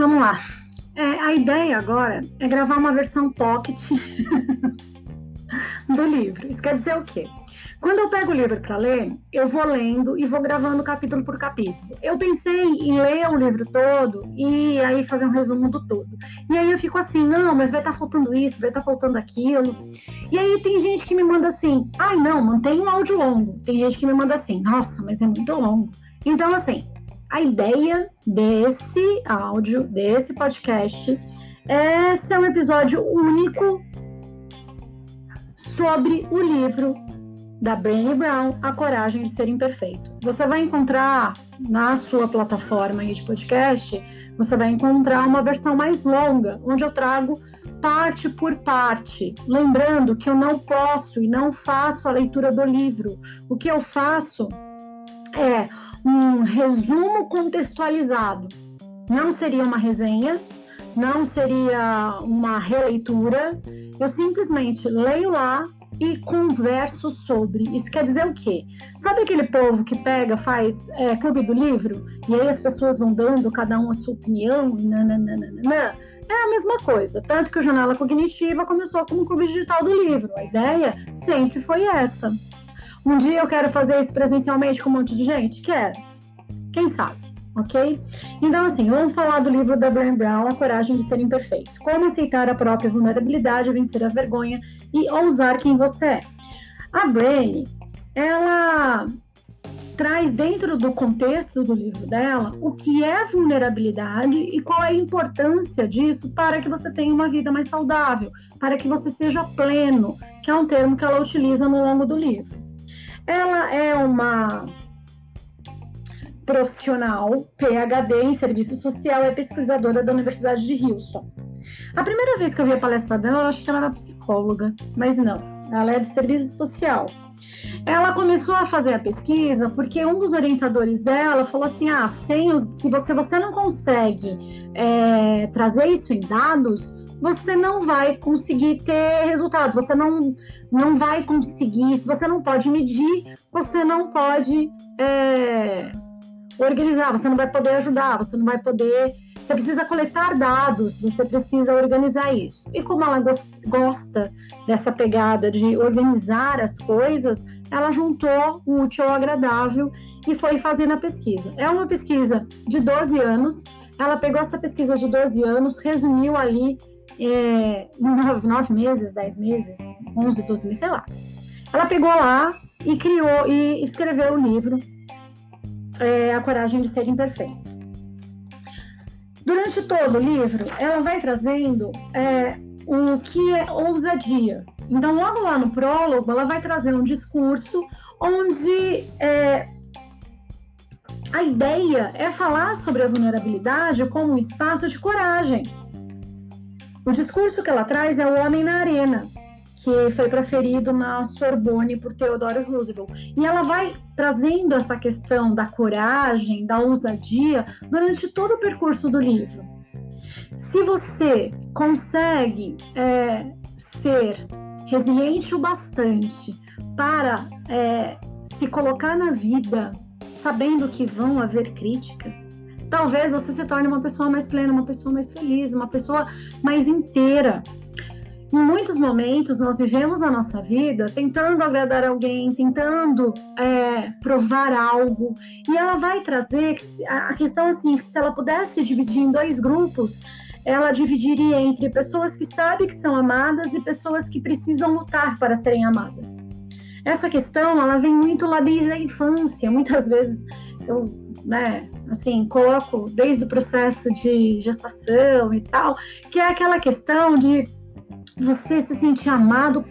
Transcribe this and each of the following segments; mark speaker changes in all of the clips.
Speaker 1: Vamos lá. É, a ideia agora é gravar uma versão pocket do livro. Isso quer dizer o quê? Quando eu pego o livro para ler, eu vou lendo e vou gravando capítulo por capítulo. Eu pensei em ler o livro todo e aí fazer um resumo do todo. E aí eu fico assim, não, mas vai estar tá faltando isso, vai estar tá faltando aquilo. E aí tem gente que me manda assim, ai ah, não, mantém um áudio longo. Tem gente que me manda assim, nossa, mas é muito longo. Então, assim, a ideia desse áudio, desse podcast, é ser um episódio único sobre o livro da Brené Brown, A Coragem de Ser Imperfeito. Você vai encontrar na sua plataforma de podcast, você vai encontrar uma versão mais longa, onde eu trago parte por parte. Lembrando que eu não posso e não faço a leitura do livro. O que eu faço é um resumo contextualizado. Não seria uma resenha, não seria uma releitura. Eu simplesmente leio lá e converso sobre. Isso quer dizer o quê? Sabe aquele povo que pega, faz é, clube do livro e aí as pessoas vão dando cada um a sua opinião? Nananana. É a mesma coisa. Tanto que o Janela Cognitiva começou como clube digital do livro. A ideia sempre foi essa. Um dia eu quero fazer isso presencialmente com um monte de gente? Quero. Quem sabe? ok? Então, assim, vamos falar do livro da Brené Brown, A Coragem de Ser Imperfeito. Como aceitar a própria vulnerabilidade, vencer a vergonha e ousar quem você é. A Brené, ela traz dentro do contexto do livro dela o que é vulnerabilidade e qual é a importância disso para que você tenha uma vida mais saudável, para que você seja pleno, que é um termo que ela utiliza no longo do livro. Ela é uma profissional, PhD em serviço social, é pesquisadora da Universidade de Houston. A primeira vez que eu vi a palestra dela, eu acho que ela era psicóloga, mas não, ela é de serviço social. Ela começou a fazer a pesquisa porque um dos orientadores dela falou assim: ah, sem os, se você, você não consegue é, trazer isso em dados, você não vai conseguir ter resultado, você não, não vai conseguir, se você não pode medir, você não pode. É, organizar, você não vai poder ajudar, você não vai poder. Você precisa coletar dados, você precisa organizar isso. E como ela gosta dessa pegada de organizar as coisas, ela juntou o útil ao agradável e foi fazendo a pesquisa. É uma pesquisa de 12 anos. Ela pegou essa pesquisa de 12 anos, resumiu ali é, 9, 9 meses, 10 meses, 11, 12 meses, sei lá. Ela pegou lá e criou e escreveu o livro é, A Coragem de Ser Imperfeito. Durante todo o livro, ela vai trazendo é, o que é ousadia. Então, logo lá no prólogo, ela vai trazer um discurso onde é, a ideia é falar sobre a vulnerabilidade como um espaço de coragem. O discurso que ela traz é o Homem na Arena, que foi proferido na Sorbonne por Theodore Roosevelt. E ela vai trazendo essa questão da coragem, da ousadia durante todo o percurso do livro. Se você consegue é, ser resiliente o bastante para é, se colocar na vida sabendo que vão haver críticas, talvez você se torne uma pessoa mais plena, uma pessoa mais feliz, uma pessoa mais inteira, em muitos momentos nós vivemos a nossa vida tentando agradar alguém, tentando é, provar algo, e ela vai trazer a questão assim que se ela pudesse dividir em dois grupos, ela dividiria entre pessoas que sabem que são amadas e pessoas que precisam lutar para serem amadas. Essa questão ela vem muito lá desde a infância. Muitas vezes eu, né, assim, coloco desde o processo de gestação e tal, que é aquela questão de você se sentir amado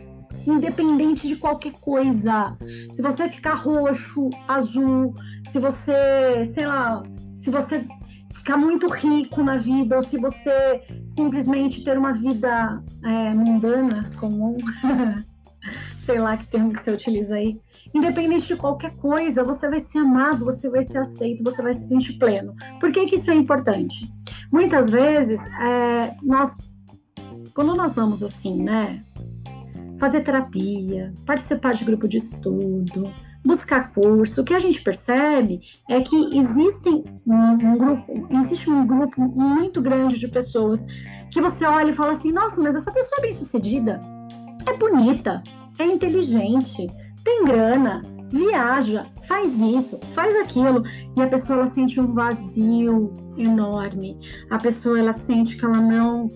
Speaker 1: independente de qualquer coisa. Se você ficar roxo, azul, se você, sei lá, se você ficar muito rico na vida, ou se você simplesmente ter uma vida é, mundana, comum, sei lá que termo que você utiliza aí, independente de qualquer coisa, você vai ser amado, você vai ser aceito, você vai se sentir pleno. Por que, que isso é importante? Muitas vezes é, nós quando nós vamos assim, né? Fazer terapia, participar de grupo de estudo, buscar curso. O que a gente percebe é que existem um, grupo, existe um grupo muito grande de pessoas que você olha e fala assim: nossa, mas essa pessoa é bem sucedida, é bonita, é inteligente, tem grana, viaja, faz isso, faz aquilo, e a pessoa ela sente um vazio enorme. A pessoa ela sente que ela não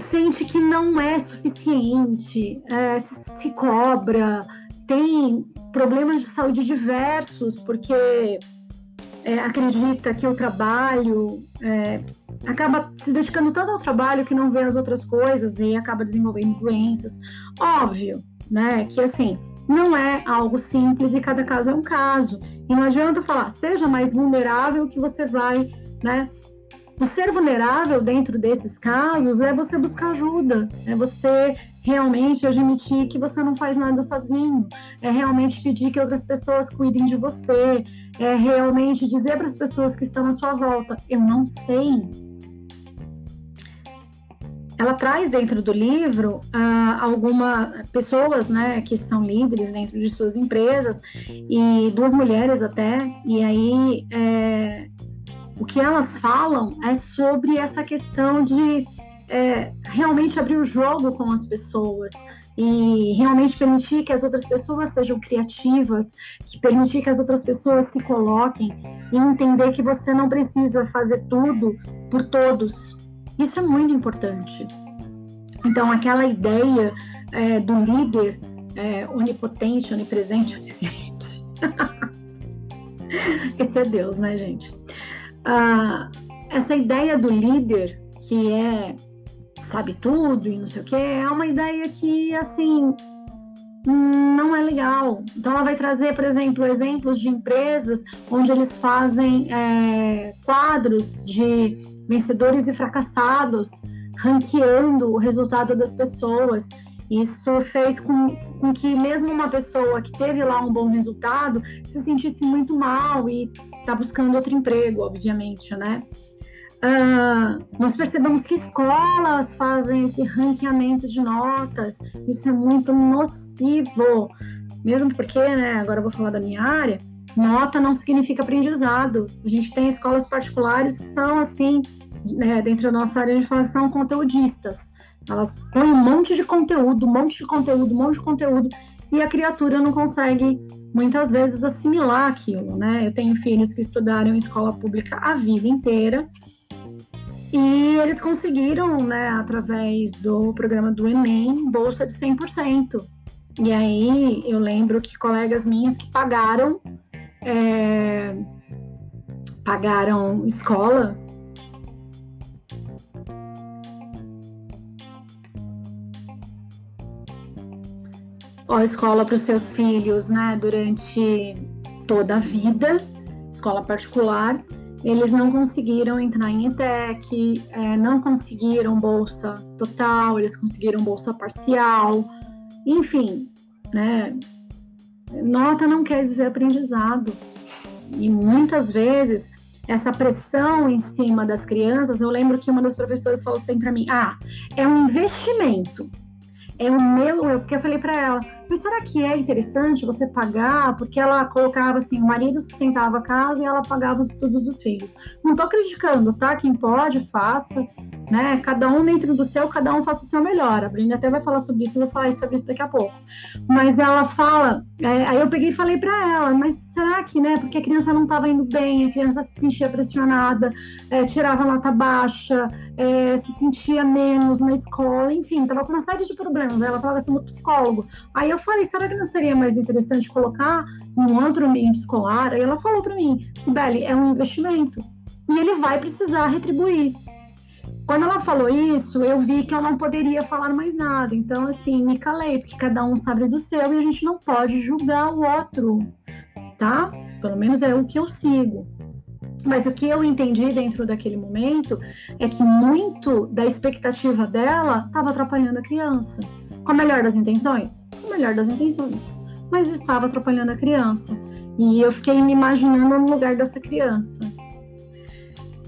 Speaker 1: sente que não é suficiente, é, se cobra, tem problemas de saúde diversos, porque é, acredita que o trabalho é, acaba se dedicando tanto ao trabalho que não vê as outras coisas e acaba desenvolvendo doenças. Óbvio, né? Que assim, não é algo simples e cada caso é um caso. E não adianta falar, seja mais vulnerável que você vai, né? O ser vulnerável dentro desses casos é você buscar ajuda, é você realmente admitir que você não faz nada sozinho, é realmente pedir que outras pessoas cuidem de você, é realmente dizer para as pessoas que estão à sua volta: eu não sei, ela traz dentro do livro uh, algumas pessoas, né, que são líderes dentro de suas empresas e duas mulheres até. E aí é, o que elas falam é sobre essa questão de é, realmente abrir o jogo com as pessoas e realmente permitir que as outras pessoas sejam criativas, que permitir que as outras pessoas se coloquem e entender que você não precisa fazer tudo por todos, isso é muito importante. Então, aquela ideia é, do líder é, onipotente, onipresente, onisciente. Esse é Deus, né, gente? Ah, essa ideia do líder que é sabe tudo e não sei o que, é uma ideia que, assim, não é legal. Então, ela vai trazer, por exemplo, exemplos de empresas onde eles fazem é, quadros de vencedores e fracassados, ranqueando o resultado das pessoas. Isso fez com, com, que mesmo uma pessoa que teve lá um bom resultado se sentisse muito mal e está buscando outro emprego, obviamente, né? Uh, nós percebemos que escolas fazem esse ranqueamento de notas, isso é muito nocivo, mesmo porque, né, agora eu vou falar da minha área, nota não significa aprendizado. A gente tem escolas particulares que são assim, né, dentro da nossa área de fala são conteudistas. Elas põem um monte de conteúdo, um monte de conteúdo, um monte de conteúdo, e a criatura não consegue muitas vezes assimilar aquilo, né? Eu tenho filhos que estudaram em escola pública a vida inteira e eles conseguiram, né, através do programa do Enem, bolsa de 100%. E aí eu lembro que colegas minhas que pagaram é, pagaram escola ó, escola para os seus filhos, né, durante toda a vida, escola particular, eles não conseguiram entrar em ETEC, é, não conseguiram bolsa total, eles conseguiram bolsa parcial, enfim, né? Nota não quer dizer aprendizado. E muitas vezes essa pressão em cima das crianças, eu lembro que uma das professoras falou sempre para mim: ah, é um investimento. É o meu, eu, porque eu falei para ela, mas será que é interessante você pagar? Porque ela colocava assim, o marido sustentava a casa e ela pagava os estudos dos filhos. Não tô criticando, tá? Quem pode, faça, né? Cada um dentro do seu, cada um faça o seu melhor. A Brenda até vai falar sobre isso, eu vou falar sobre isso daqui a pouco. Mas ela fala, é, aí eu peguei e falei para ela, mas será que, né? Porque a criança não estava indo bem, a criança se sentia pressionada, é, tirava nota baixa, é, se sentia menos na escola, enfim, tava com uma série de problemas. Ela falava assim no psicólogo. Aí eu falei, será que não seria mais interessante colocar um outro ambiente escolar? Aí ela falou para mim, Sibeli, é um investimento e ele vai precisar retribuir. Quando ela falou isso, eu vi que eu não poderia falar mais nada. Então, assim, me calei, porque cada um sabe do seu e a gente não pode julgar o outro, tá? Pelo menos é o que eu sigo. Mas o que eu entendi dentro daquele momento é que muito da expectativa dela estava atrapalhando a criança. Com a melhor das intenções? Com a melhor das intenções. Mas estava atrapalhando a criança. E eu fiquei me imaginando no lugar dessa criança.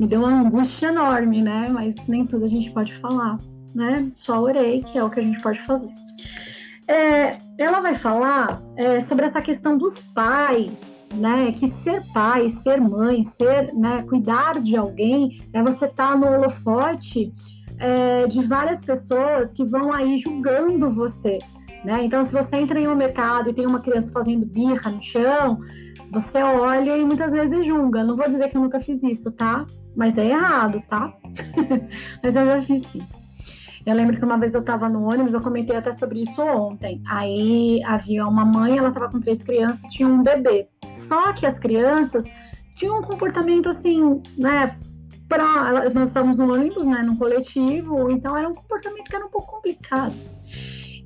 Speaker 1: Me deu uma angústia enorme, né? Mas nem tudo a gente pode falar, né? Só orei, que é o que a gente pode fazer. é, ela vai falar é, sobre essa questão dos pais, né? Que ser pai, ser mãe, ser, né, cuidar de alguém, é você estar tá no holofote é, de várias pessoas que vão aí julgando você. Né? Então, se você entra em um mercado e tem uma criança fazendo birra no chão, você olha e muitas vezes julga. Não vou dizer que eu nunca fiz isso, tá? Mas é errado, tá? Mas eu já fiz sim. Eu lembro que uma vez eu estava no ônibus, eu comentei até sobre isso ontem. Aí havia uma mãe, ela estava com três crianças, tinha um bebê. Só que as crianças tinham um comportamento assim, né? Nós estávamos no ônibus, né? No coletivo, então era um comportamento que era um pouco complicado.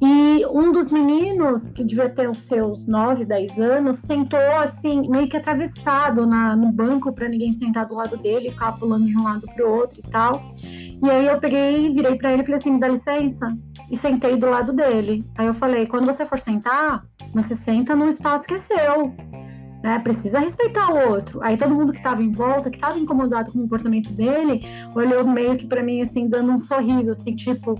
Speaker 1: E um dos meninos, que devia ter os seus 9, 10 anos, sentou assim, meio que atravessado na, no banco para ninguém sentar do lado dele, ficava pulando de um lado para o outro e tal. E aí eu peguei, virei para ele e falei assim: me dá licença. E sentei do lado dele. Aí eu falei: quando você for sentar, você senta num espaço que é seu né? Precisa respeitar o outro. Aí todo mundo que estava em volta, que estava incomodado com o comportamento dele, olhou meio que para mim assim, dando um sorriso, assim, tipo,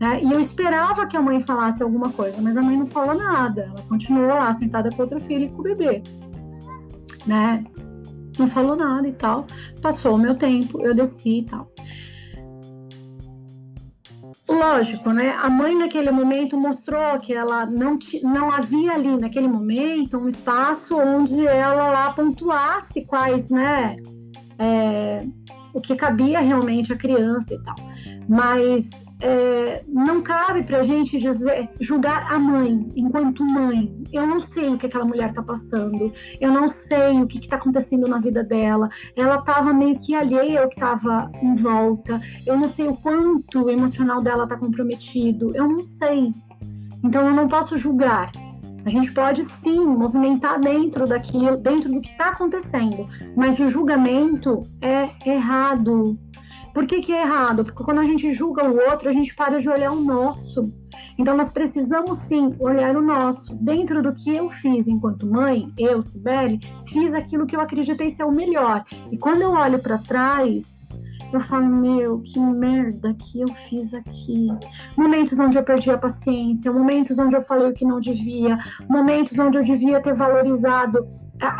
Speaker 1: né? E eu esperava que a mãe falasse alguma coisa, mas a mãe não falou nada. Ela continuou lá sentada com outro filho e com o bebê, né? Não falou nada e tal. Passou o meu tempo, eu desci e tal. Lógico, né? A mãe naquele momento mostrou que ela não, não havia ali naquele momento um espaço onde ela lá pontuasse quais, né? É, o que cabia realmente à criança e tal. Mas é, não cabe para a gente dizer, julgar a mãe enquanto mãe. Eu não sei o que aquela mulher está passando, eu não sei o que está acontecendo na vida dela. Ela estava meio que alheia ao que estava em volta. Eu não sei o quanto o emocional dela está comprometido. Eu não sei. Então eu não posso julgar. A gente pode sim movimentar dentro daquilo, dentro do que está acontecendo, mas o julgamento é errado. Por que, que é errado? Porque quando a gente julga o outro, a gente para de olhar o nosso. Então, nós precisamos sim olhar o nosso. Dentro do que eu fiz enquanto mãe, eu, Sibeli, fiz aquilo que eu acreditei ser o melhor. E quando eu olho para trás, eu falo, meu, que merda que eu fiz aqui. Momentos onde eu perdi a paciência, momentos onde eu falei o que não devia, momentos onde eu devia ter valorizado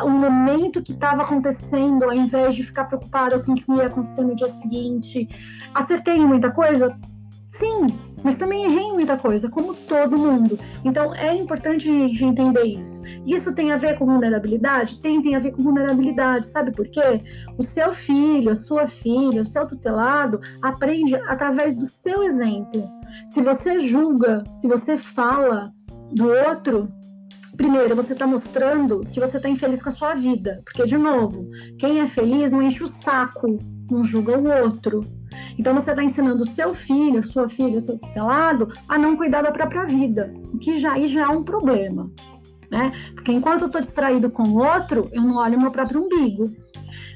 Speaker 1: o momento que estava acontecendo, ao invés de ficar preocupada com o que ia acontecer no dia seguinte. Acertei em muita coisa? Sim, mas também errei muita coisa, como todo mundo. Então é importante a gente entender isso. Isso tem a ver com vulnerabilidade? Tem, tem a ver com vulnerabilidade. Sabe por quê? O seu filho, a sua filha, o seu tutelado aprende através do seu exemplo. Se você julga, se você fala do outro, primeiro, você está mostrando que você está infeliz com a sua vida. Porque, de novo, quem é feliz não enche o saco, não julga o outro. Então, você está ensinando o seu filho, sua filha, o seu tutelado a não cuidar da própria vida, o que já, aí já é um problema. Né? Porque enquanto eu estou distraído com o outro, eu não olho o meu próprio umbigo.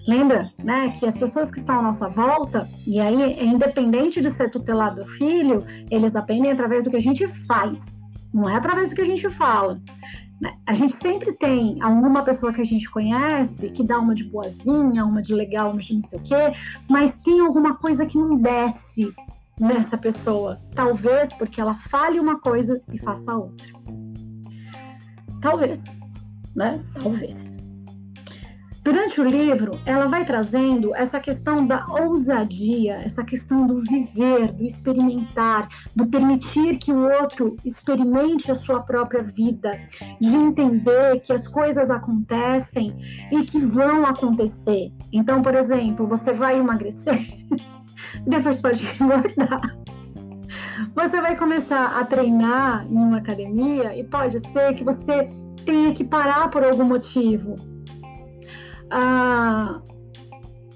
Speaker 1: Lembra, né, que as pessoas que estão à nossa volta, e aí independente de ser tutelado ou filho, eles aprendem através do que a gente faz, não é através do que a gente fala. Né? A gente sempre tem alguma pessoa que a gente conhece que dá uma de boazinha, uma de legal, uma de não sei o quê, mas tem alguma coisa que não desce nessa pessoa. Talvez porque ela fale uma coisa e faça outra. Talvez, né? Talvez. Durante o livro, ela vai trazendo essa questão da ousadia, essa questão do viver, do experimentar, do permitir que o outro experimente a sua própria vida, de entender que as coisas acontecem e que vão acontecer. Então, por exemplo, você vai emagrecer, depois pode engordar. Você vai começar a treinar em uma academia e pode ser que você tenha que parar por algum motivo ah,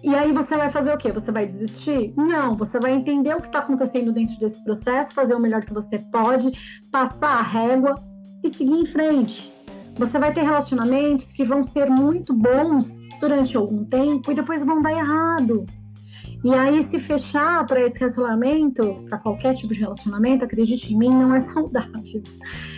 Speaker 1: e aí você vai fazer o quê? Você vai desistir? Não, você vai entender o que está acontecendo dentro desse processo, fazer o melhor que você pode, passar a régua e seguir em frente. Você vai ter relacionamentos que vão ser muito bons durante algum tempo e depois vão dar errado. E aí, se fechar para esse relacionamento, para qualquer tipo de relacionamento, acredite em mim, não é saudável.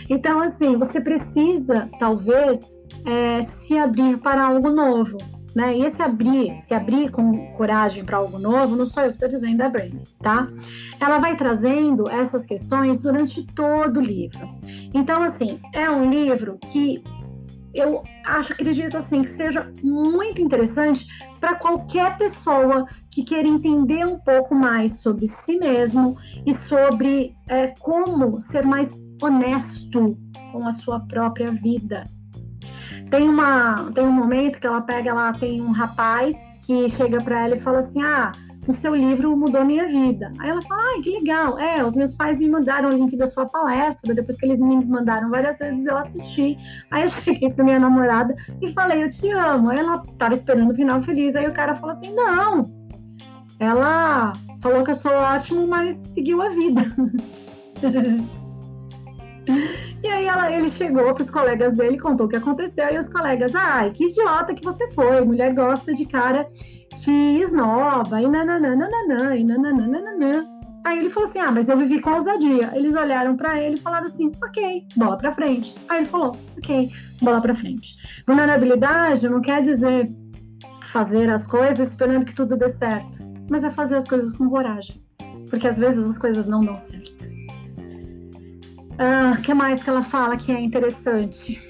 Speaker 1: Então, assim, você precisa, talvez, é, se abrir para algo novo. né? E esse abrir, se abrir com coragem para algo novo, não sou eu que estou dizendo, é a Brené, tá? Ela vai trazendo essas questões durante todo o livro. Então, assim, é um livro que eu acho, acredito assim, que seja muito interessante para qualquer pessoa que queira entender um pouco mais sobre si mesmo e sobre é, como ser mais honesto com a sua própria vida. Tem, uma, tem um momento que ela pega, ela tem um rapaz que chega para ela e fala assim: Ah, o seu livro mudou minha vida. Aí ela fala, ai, que legal. É, os meus pais me mandaram o link da sua palestra, depois que eles me mandaram várias vezes, eu assisti. Aí eu cheguei pra minha namorada e falei, eu te amo. Aí ela tava esperando o final feliz, aí o cara falou assim, não. Ela falou que eu sou ótimo, mas seguiu a vida. E aí ela, ele chegou para os colegas dele, contou o que aconteceu, e os colegas, ai, que idiota que você foi, mulher gosta de cara que esnova, e nananana, e nananana. Aí ele falou assim: Ah, mas eu vivi com ousadia. Eles olharam para ele e falaram assim: Ok, bola para frente. Aí ele falou: Ok, bola para frente. Vulnerabilidade não quer dizer fazer as coisas esperando que tudo dê certo, mas é fazer as coisas com coragem, porque às vezes as coisas não dão certo. O ah, que mais que ela fala que é interessante?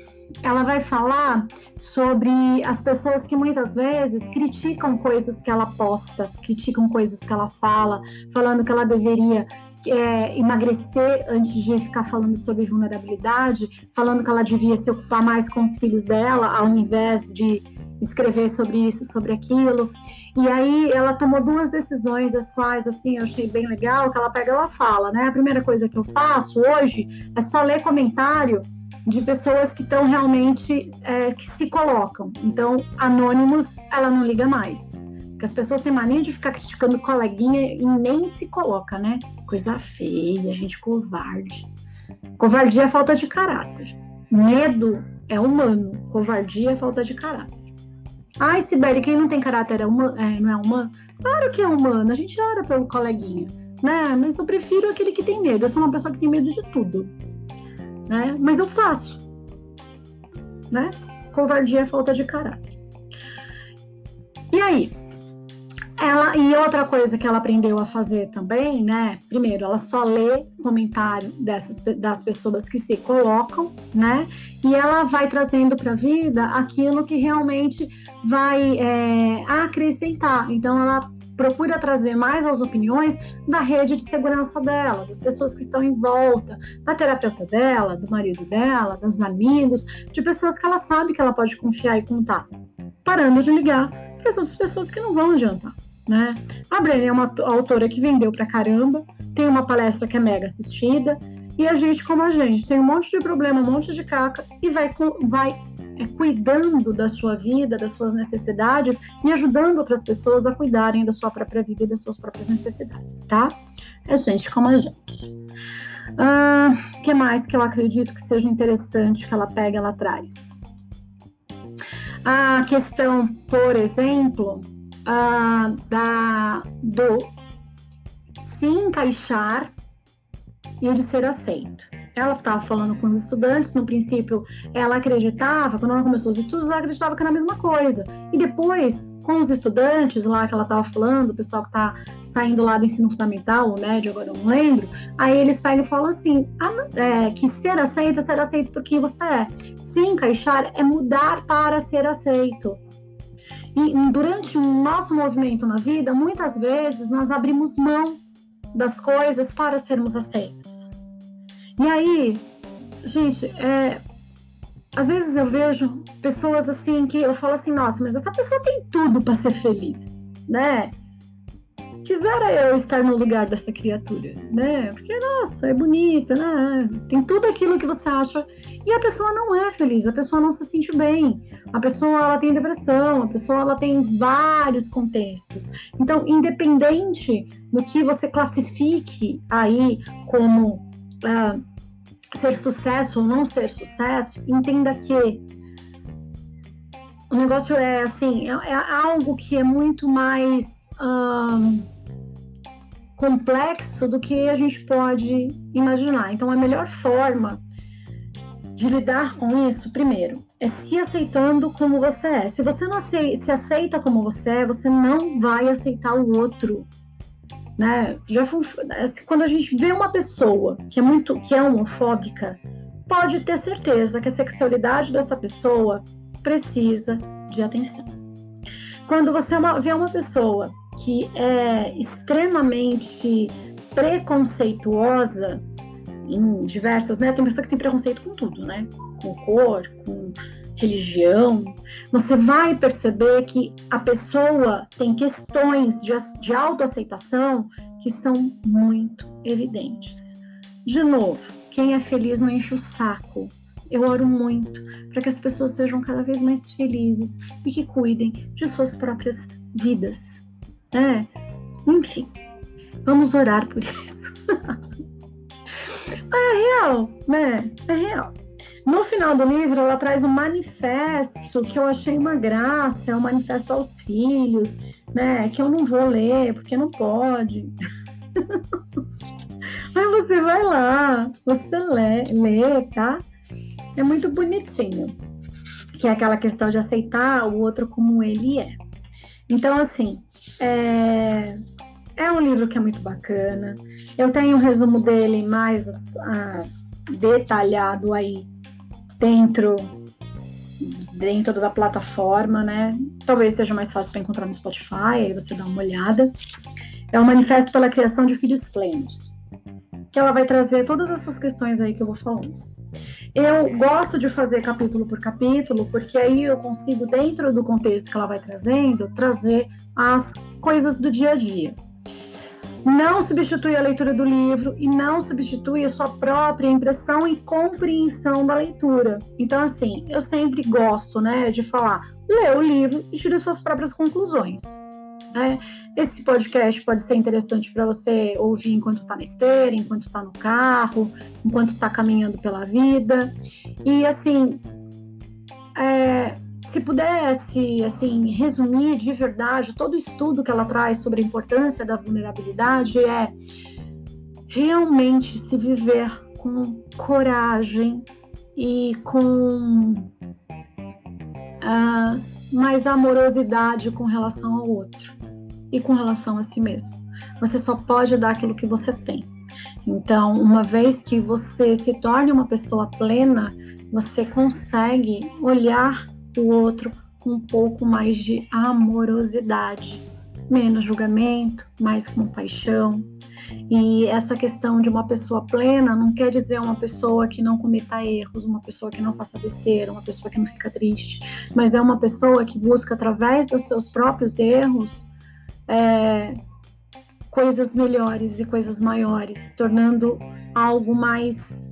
Speaker 1: Ela vai falar sobre as pessoas que muitas vezes criticam coisas que ela posta, criticam coisas que ela fala, falando que ela deveria é, emagrecer antes de ficar falando sobre vulnerabilidade, falando que ela devia se ocupar mais com os filhos dela, ao invés de escrever sobre isso, sobre aquilo. E aí ela tomou duas decisões, as quais assim eu achei bem legal, que ela pega ela fala, né? A primeira coisa que eu faço hoje é só ler comentário de pessoas que estão realmente é, que se colocam. Então, anônimos, ela não liga mais. Porque as pessoas têm mania de ficar criticando coleguinha e nem se coloca, né? Coisa feia, gente covarde. Covardia é falta de caráter. Medo é humano. Covardia é falta de caráter. Ai, Sibeli, quem não tem caráter é, uma, é, não é humano? Claro que é humano, a gente ora pelo coleguinha, né? Mas eu prefiro aquele que tem medo. Eu sou uma pessoa que tem medo de tudo, né? Mas eu faço, né? Covardia é falta de caráter. E aí? Ela, e outra coisa que ela aprendeu a fazer também, né? Primeiro, ela só lê comentário dessas das pessoas que se colocam, né? E ela vai trazendo para a vida aquilo que realmente vai é, acrescentar. Então, ela procura trazer mais as opiniões da rede de segurança dela, das pessoas que estão em volta, da terapeuta dela, do marido dela, dos amigos, de pessoas que ela sabe que ela pode confiar e contar, parando de ligar para as outras pessoas que não vão adiantar né? A Brené é uma autora que vendeu pra caramba, tem uma palestra que é mega assistida, e a gente, como a gente, tem um monte de problema, um monte de caca, e vai, vai é, cuidando da sua vida, das suas necessidades, e ajudando outras pessoas a cuidarem da sua própria vida e das suas próprias necessidades, tá? É gente como a gente. O ah, que mais que eu acredito que seja interessante que ela pegue ela traz? A questão, por exemplo, uh, da, do se encaixar e o de ser aceito. Ela estava falando com os estudantes, no princípio ela acreditava, quando ela começou os estudos, ela acreditava que era a mesma coisa. E depois, com os estudantes lá que ela estava falando, o pessoal que está saindo lá do ensino fundamental, o médio, agora eu não lembro, aí eles pegam e falam assim: ah, é, que ser aceito é ser aceito porque você é. Se encaixar é mudar para ser aceito. E durante o nosso movimento na vida, muitas vezes nós abrimos mão das coisas para sermos aceitos. E aí, gente, é, às vezes eu vejo pessoas assim que eu falo assim, nossa, mas essa pessoa tem tudo para ser feliz, né? Quisera eu estar no lugar dessa criatura, né? Porque, nossa, é bonita, né? Tem tudo aquilo que você acha. E a pessoa não é feliz, a pessoa não se sente bem. A pessoa, ela tem depressão, a pessoa, ela tem vários contextos. Então, independente do que você classifique aí como uh, ser sucesso ou não ser sucesso, entenda que o negócio é, assim, é, é algo que é muito mais... Uh, complexo do que a gente pode imaginar. Então, a melhor forma de lidar com isso, primeiro, é se aceitando como você é. Se você não se aceita como você é, você não vai aceitar o outro. Né? Já assim, quando a gente vê uma pessoa que é muito que é homofóbica, pode ter certeza que a sexualidade dessa pessoa precisa de atenção. Quando você é vê uma pessoa que é extremamente preconceituosa em diversas, né? Tem pessoa que tem preconceito com tudo, né? Com cor, com religião. Você vai perceber que a pessoa tem questões de, de autoaceitação que são muito evidentes. De novo, quem é feliz não enche o saco. Eu oro muito para que as pessoas sejam cada vez mais felizes e que cuidem de suas próprias vidas. É, enfim, vamos orar por isso. é real, né? É real. No final do livro, ela traz um manifesto que eu achei uma graça, é um manifesto aos filhos, né? Que eu não vou ler, porque não pode. Mas você vai lá, você lê, lê, tá? É muito bonitinho. Que é aquela questão de aceitar o outro como ele é. Então, assim, é, é um livro que é muito bacana. Eu tenho um resumo dele mais ah, detalhado aí dentro dentro da plataforma, né? Talvez seja mais fácil para encontrar no Spotify, aí você dá uma olhada. É o Manifesto pela Criação de Filhos Plenos, que ela vai trazer todas essas questões aí que eu vou falando. Eu gosto de fazer capítulo por capítulo, porque aí eu consigo, dentro do contexto que ela vai trazendo, trazer as coisas do dia a dia. Não substitui a leitura do livro e não substitui a sua própria impressão e compreensão da leitura. Então, assim, eu sempre gosto, né, de falar, lê o livro e tire suas próprias conclusões. Né? Esse podcast pode ser interessante para você ouvir enquanto está na esteira, enquanto está no carro, enquanto está caminhando pela vida. E assim, é, se pudesse assim resumir de verdade todo o estudo que ela traz sobre a importância da vulnerabilidade é realmente se viver com coragem e com uh, mais amorosidade com relação ao outro e com relação a si mesmo. Você só pode dar aquilo que você tem. Então, uma vez que você se torne uma pessoa plena, você consegue olhar o outro com um pouco mais de amorosidade, menos julgamento, mais compaixão. E essa questão de uma pessoa plena não quer dizer uma pessoa que não cometa erros, uma pessoa que não faça besteira, uma pessoa que não fica triste, mas é uma pessoa que busca através dos seus próprios erros é, coisas melhores e coisas maiores, tornando algo mais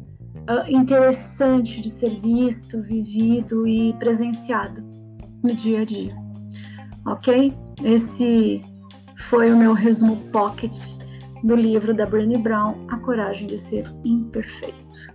Speaker 1: uh, interessante de ser visto, vivido e presenciado no dia a dia. Ok? Esse foi o meu resumo pocket do livro da Brené Brown, A Coragem de Ser Imperfeito.